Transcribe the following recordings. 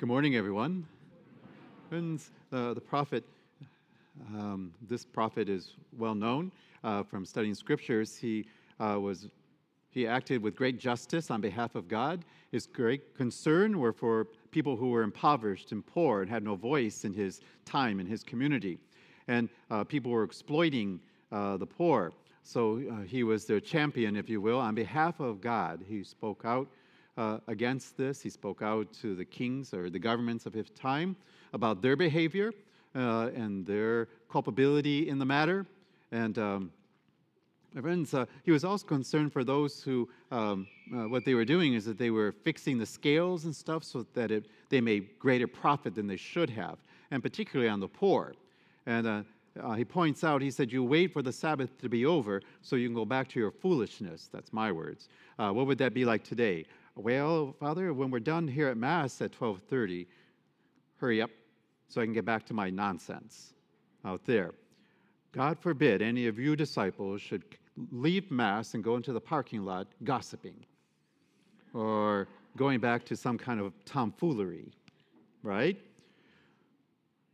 Good morning, everyone. Friends, uh, the prophet, um, this prophet is well known uh, from studying scriptures. He uh, was he acted with great justice on behalf of God. His great concern were for people who were impoverished and poor and had no voice in his time in his community, and uh, people were exploiting uh, the poor. So uh, he was their champion, if you will, on behalf of God. He spoke out uh, against this. He spoke out to the kings or the governments of his time about their behavior uh, and their culpability in the matter. And um, friends, uh, he was also concerned for those who, um, uh, what they were doing is that they were fixing the scales and stuff so that it, they made greater profit than they should have, and particularly on the poor. And uh, uh, he points out, he said, You wait for the Sabbath to be over so you can go back to your foolishness. That's my words. Uh, what would that be like today? Well, Father, when we're done here at Mass at 1230, hurry up so I can get back to my nonsense out there. God forbid any of you disciples should leave Mass and go into the parking lot gossiping or going back to some kind of tomfoolery, right?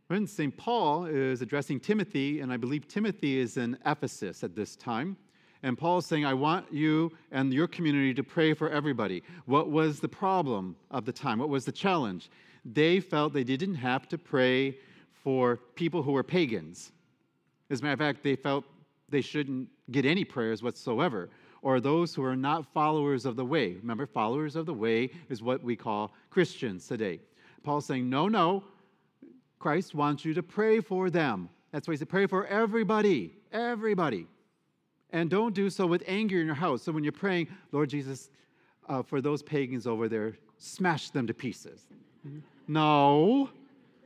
When St. Paul is addressing Timothy, and I believe Timothy is in Ephesus at this time, and Paul is saying, I want you and your community to pray for everybody. What was the problem of the time? What was the challenge? They felt they didn't have to pray for people who were pagans. As a matter of fact, they felt they shouldn't get any prayers whatsoever, or those who are not followers of the way. Remember, followers of the way is what we call Christians today. Paul's saying, no, no, Christ wants you to pray for them. That's why he said, pray for everybody, everybody. And don't do so with anger in your house. So when you're praying, Lord Jesus, uh, for those pagans over there, smash them to pieces. No,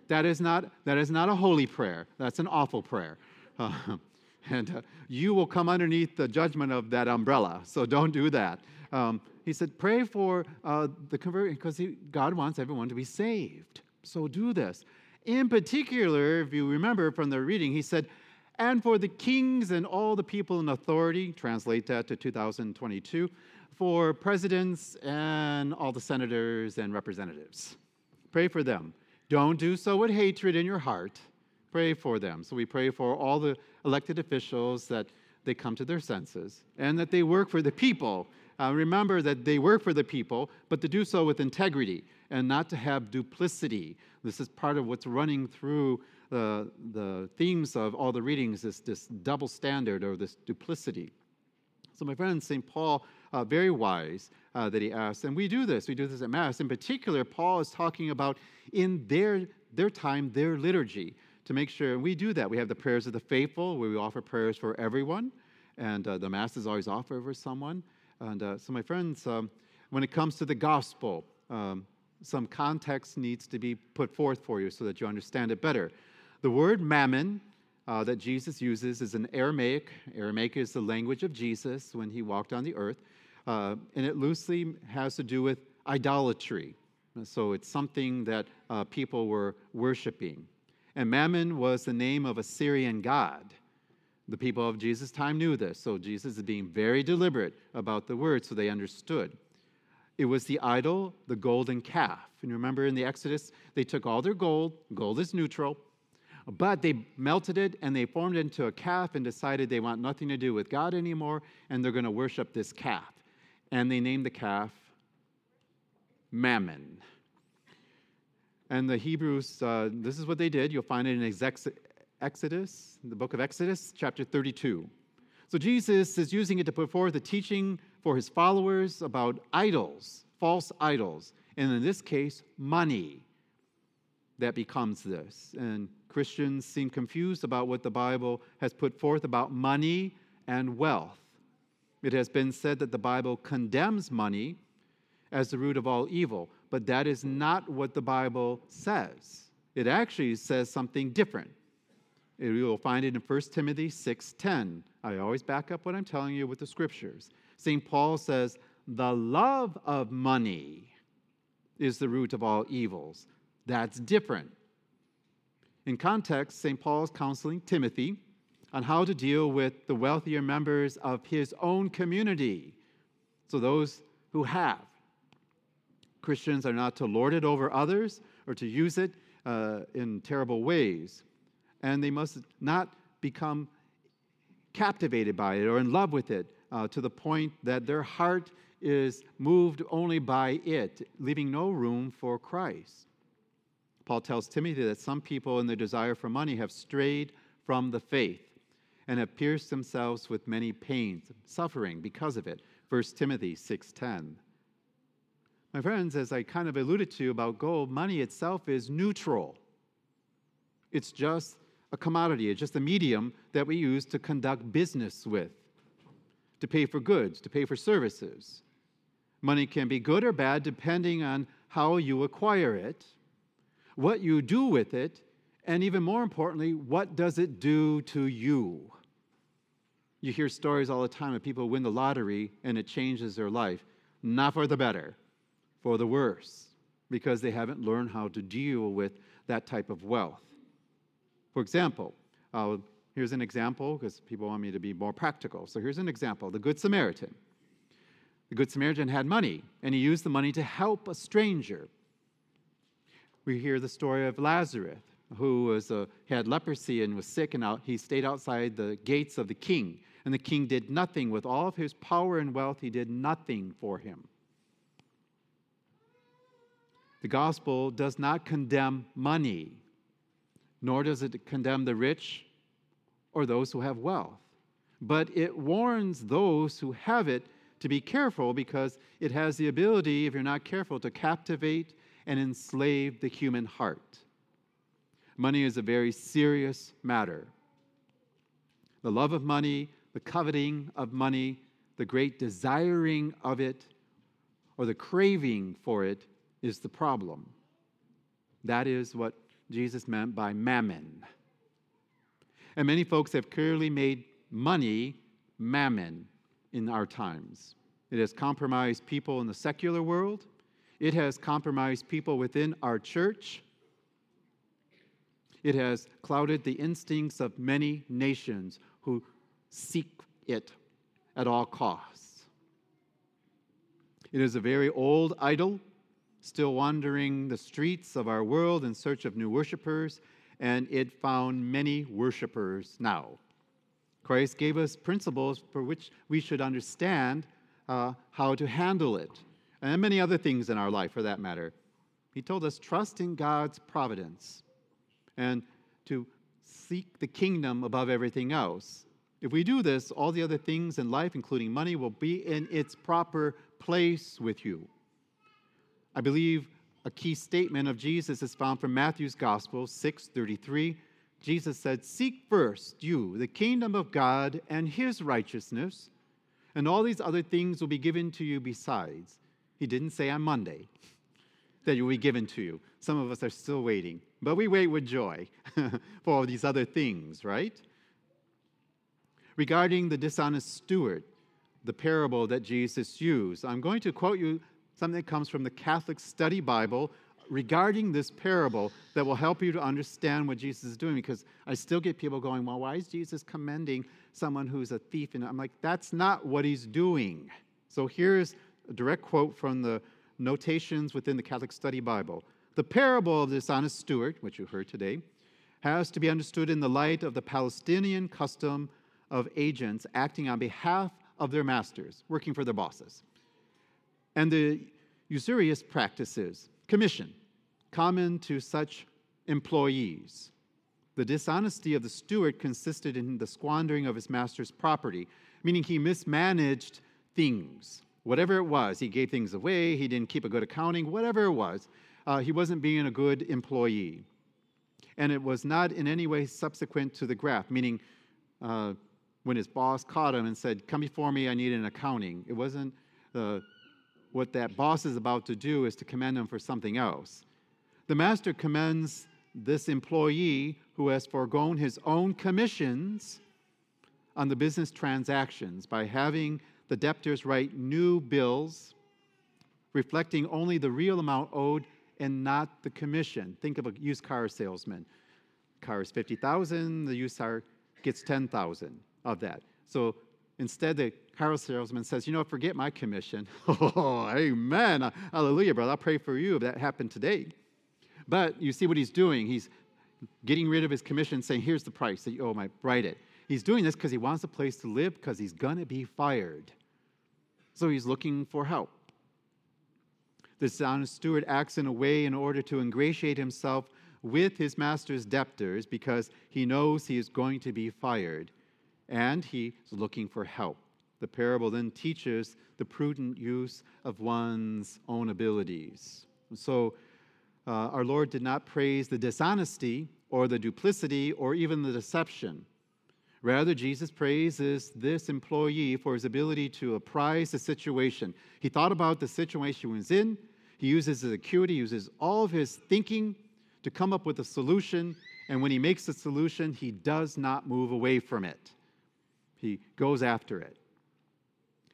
that is not, that is not a holy prayer. That's an awful prayer. Uh, and uh, you will come underneath the judgment of that umbrella. So don't do that. Um, he said, pray for uh, the conversion because God wants everyone to be saved. So do this. In particular, if you remember from the reading, he said, and for the kings and all the people in authority, translate that to 2022, for presidents and all the senators and representatives. Pray for them. Don't do so with hatred in your heart. Pray for them. So we pray for all the elected officials that they come to their senses and that they work for the people. Uh, remember that they work for the people, but to do so with integrity and not to have duplicity. This is part of what's running through the, the themes of all the readings is this double standard or this duplicity. So, my friend, St. Paul, uh, very wise uh, that he asks, and we do this, we do this at Mass. In particular, Paul is talking about in their, their time, their liturgy, to make sure, and we do that. We have the prayers of the faithful, where we offer prayers for everyone, and uh, the Mass is always offered for someone. And uh, so, my friends, um, when it comes to the gospel, um, some context needs to be put forth for you so that you understand it better. The word mammon uh, that Jesus uses is an Aramaic. Aramaic is the language of Jesus when he walked on the earth, uh, and it loosely has to do with idolatry. So it's something that uh, people were worshiping. And Mammon was the name of a Syrian god. The people of Jesus' time knew this, so Jesus is being very deliberate about the word so they understood. It was the idol, the golden calf. And remember in the Exodus, they took all their gold, gold is neutral, but they melted it and they formed it into a calf and decided they want nothing to do with God anymore and they're going to worship this calf. And they named the calf Mammon. And the Hebrews, uh, this is what they did. You'll find it in Exodus, the book of Exodus, chapter 32. So Jesus is using it to put forth a teaching for his followers about idols, false idols, and in this case, money that becomes this. And Christians seem confused about what the Bible has put forth about money and wealth. It has been said that the Bible condemns money as the root of all evil, but that is not what the Bible says. It actually says something different. You will find it in 1 Timothy 6:10. I always back up what I'm telling you with the scriptures. St. Paul says, The love of money is the root of all evils. That's different. In context, St. Paul is counseling Timothy on how to deal with the wealthier members of his own community. So, those who have. Christians are not to lord it over others or to use it uh, in terrible ways. And they must not become captivated by it or in love with it uh, to the point that their heart is moved only by it, leaving no room for Christ. Paul tells Timothy that some people, in their desire for money, have strayed from the faith and have pierced themselves with many pains, suffering because of it. 1 Timothy 6:10. My friends, as I kind of alluded to about gold, money itself is neutral. It's just a commodity, it's just a medium that we use to conduct business with, to pay for goods, to pay for services. Money can be good or bad depending on how you acquire it, what you do with it, and even more importantly, what does it do to you? You hear stories all the time of people who win the lottery and it changes their life. Not for the better, for the worse, because they haven't learned how to deal with that type of wealth. For example, uh, here's an example because people want me to be more practical. So here's an example the Good Samaritan. The Good Samaritan had money, and he used the money to help a stranger. We hear the story of Lazarus, who was, uh, had leprosy and was sick, and out, he stayed outside the gates of the king. And the king did nothing. With all of his power and wealth, he did nothing for him. The gospel does not condemn money, nor does it condemn the rich or those who have wealth. But it warns those who have it to be careful because it has the ability, if you're not careful, to captivate and enslave the human heart. Money is a very serious matter. The love of money, the coveting of money, the great desiring of it, or the craving for it is the problem. That is what Jesus meant by mammon. And many folks have clearly made money mammon in our times. It has compromised people in the secular world, it has compromised people within our church. It has clouded the instincts of many nations who seek it at all costs. It is a very old idol, still wandering the streets of our world in search of new worshipers, and it found many worshipers now. Christ gave us principles for which we should understand uh, how to handle it, and many other things in our life for that matter. He told us, trust in God's providence and to seek the kingdom above everything else. If we do this, all the other things in life, including money, will be in its proper place with you. I believe a key statement of Jesus is found from Matthew's Gospel 6:33. Jesus said, "Seek first you the kingdom of God and his righteousness, and all these other things will be given to you besides." He didn't say on Monday that it will be given to you. Some of us are still waiting, but we wait with joy for all these other things, right? Regarding the dishonest steward, the parable that Jesus used, I'm going to quote you something that comes from the Catholic Study Bible regarding this parable that will help you to understand what Jesus is doing because I still get people going, well, why is Jesus commending someone who's a thief? And I'm like, that's not what he's doing. So here's a direct quote from the notations within the Catholic Study Bible. The parable of the dishonest steward, which you heard today, has to be understood in the light of the Palestinian custom of agents acting on behalf of their masters, working for their bosses, and the usurious practices, commission, common to such employees. The dishonesty of the steward consisted in the squandering of his master's property, meaning he mismanaged things. Whatever it was, he gave things away, he didn't keep a good accounting, whatever it was, uh, he wasn't being a good employee. And it was not in any way subsequent to the graft, meaning uh, when his boss caught him and said, Come before me, I need an accounting. It wasn't uh, what that boss is about to do is to commend him for something else. The master commends this employee who has foregone his own commissions on the business transactions by having the debtors write new bills reflecting only the real amount owed and not the commission. Think of a used car salesman. Car is 50,000, the used car gets 10,000 of that. So instead, the car salesman says, You know, forget my commission. oh, amen. Hallelujah, brother. I'll pray for you if that happened today. But you see what he's doing. He's getting rid of his commission, saying, Here's the price that you owe my, write it. He's doing this because he wants a place to live because he's going to be fired. So he's looking for help. The dishonest steward acts in a way in order to ingratiate himself with his master's debtors because he knows he is going to be fired and he's looking for help. The parable then teaches the prudent use of one's own abilities. So, uh, our Lord did not praise the dishonesty or the duplicity or even the deception. Rather, Jesus praises this employee for his ability to apprise the situation. He thought about the situation he was in, he uses his acuity, uses all of his thinking to come up with a solution, and when he makes the solution, he does not move away from it. He goes after it.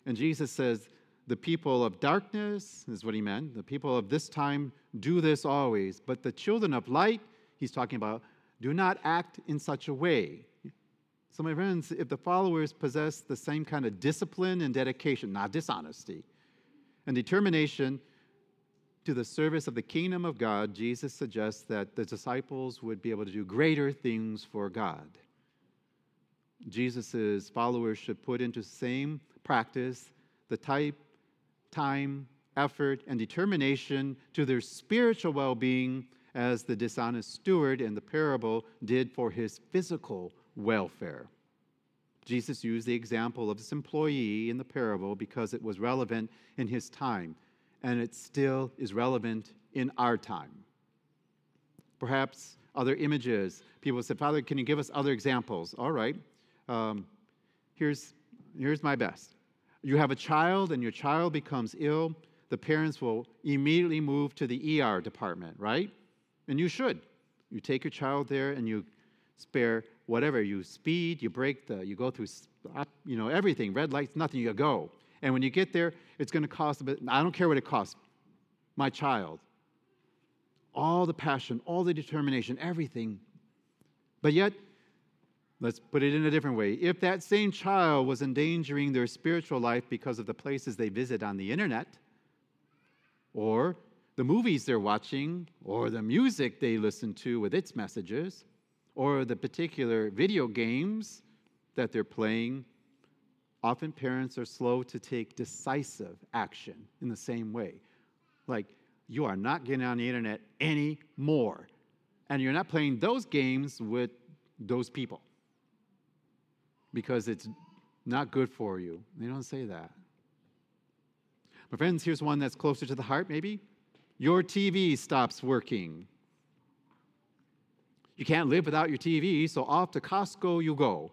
And Jesus says, The people of darkness, is what he meant, the people of this time do this always. But the children of light, he's talking about, do not act in such a way. So, my friends, if the followers possess the same kind of discipline and dedication, not dishonesty, and determination to the service of the kingdom of God, Jesus suggests that the disciples would be able to do greater things for God. Jesus' followers should put into same practice the type, time, effort, and determination to their spiritual well being as the dishonest steward in the parable did for his physical welfare. Jesus used the example of this employee in the parable because it was relevant in his time, and it still is relevant in our time. Perhaps other images. People said, Father, can you give us other examples? All right. Um, here's, here's my best. You have a child and your child becomes ill, the parents will immediately move to the ER department, right? And you should. You take your child there and you spare whatever. You speed, you break the, you go through, you know, everything, red lights, nothing, you go. And when you get there, it's going to cost a bit. I don't care what it costs. My child. All the passion, all the determination, everything. But yet, Let's put it in a different way. If that same child was endangering their spiritual life because of the places they visit on the internet, or the movies they're watching, or the music they listen to with its messages, or the particular video games that they're playing, often parents are slow to take decisive action in the same way. Like, you are not getting on the internet anymore. And you're not playing those games with those people because it's not good for you. They don't say that. My friends, here's one that's closer to the heart, maybe. Your TV stops working. You can't live without your TV, so off to Costco you go.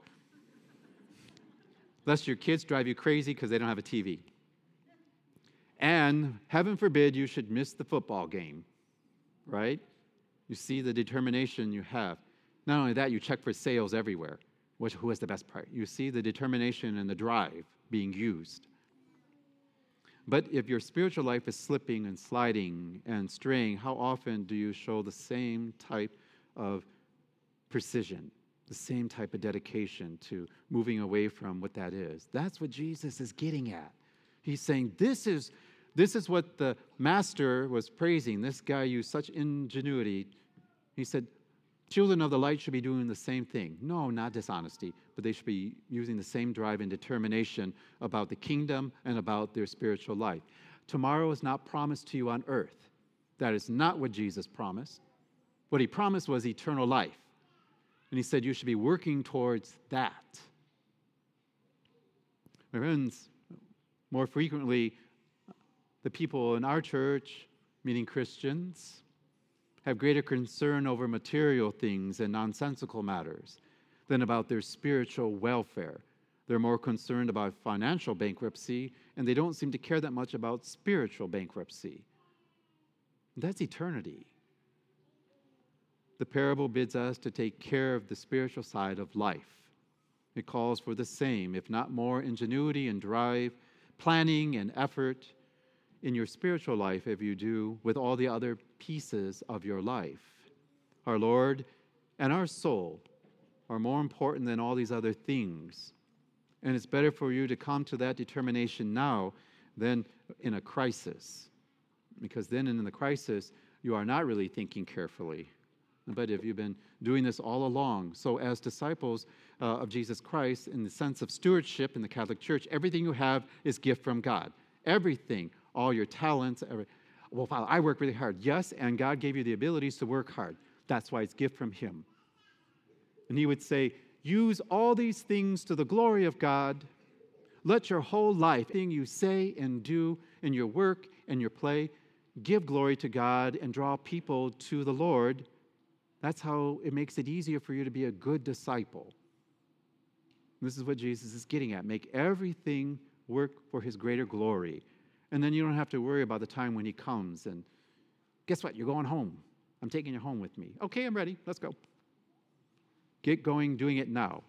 Lest your kids drive you crazy because they don't have a TV. And heaven forbid you should miss the football game, right? You see the determination you have. Not only that, you check for sales everywhere which, who has the best part. You see the determination and the drive being used. But if your spiritual life is slipping and sliding and straying, how often do you show the same type of precision, the same type of dedication to moving away from what that is? That's what Jesus is getting at. He's saying, This is, this is what the master was praising. This guy used such ingenuity. He said, Children of the light should be doing the same thing. No, not dishonesty, but they should be using the same drive and determination about the kingdom and about their spiritual life. Tomorrow is not promised to you on earth. That is not what Jesus promised. What he promised was eternal life. And he said you should be working towards that. My friends, more frequently, the people in our church, meaning Christians, have greater concern over material things and nonsensical matters than about their spiritual welfare. They're more concerned about financial bankruptcy, and they don't seem to care that much about spiritual bankruptcy. That's eternity. The parable bids us to take care of the spiritual side of life. It calls for the same, if not more, ingenuity and drive, planning and effort in your spiritual life if you do with all the other pieces of your life. Our Lord and our soul are more important than all these other things. And it's better for you to come to that determination now than in a crisis. Because then in the crisis, you are not really thinking carefully. But if you've been doing this all along, so as disciples uh, of Jesus Christ, in the sense of stewardship in the Catholic Church, everything you have is gift from God. Everything, all your talents. Every, well, Father, I work really hard. Yes, and God gave you the abilities to work hard. That's why it's gift from Him. And He would say, use all these things to the glory of God. Let your whole life, thing you say and do in your work and your play, give glory to God and draw people to the Lord that's how it makes it easier for you to be a good disciple. This is what Jesus is getting at. Make everything work for his greater glory. And then you don't have to worry about the time when he comes. And guess what? You're going home. I'm taking you home with me. Okay, I'm ready. Let's go. Get going doing it now.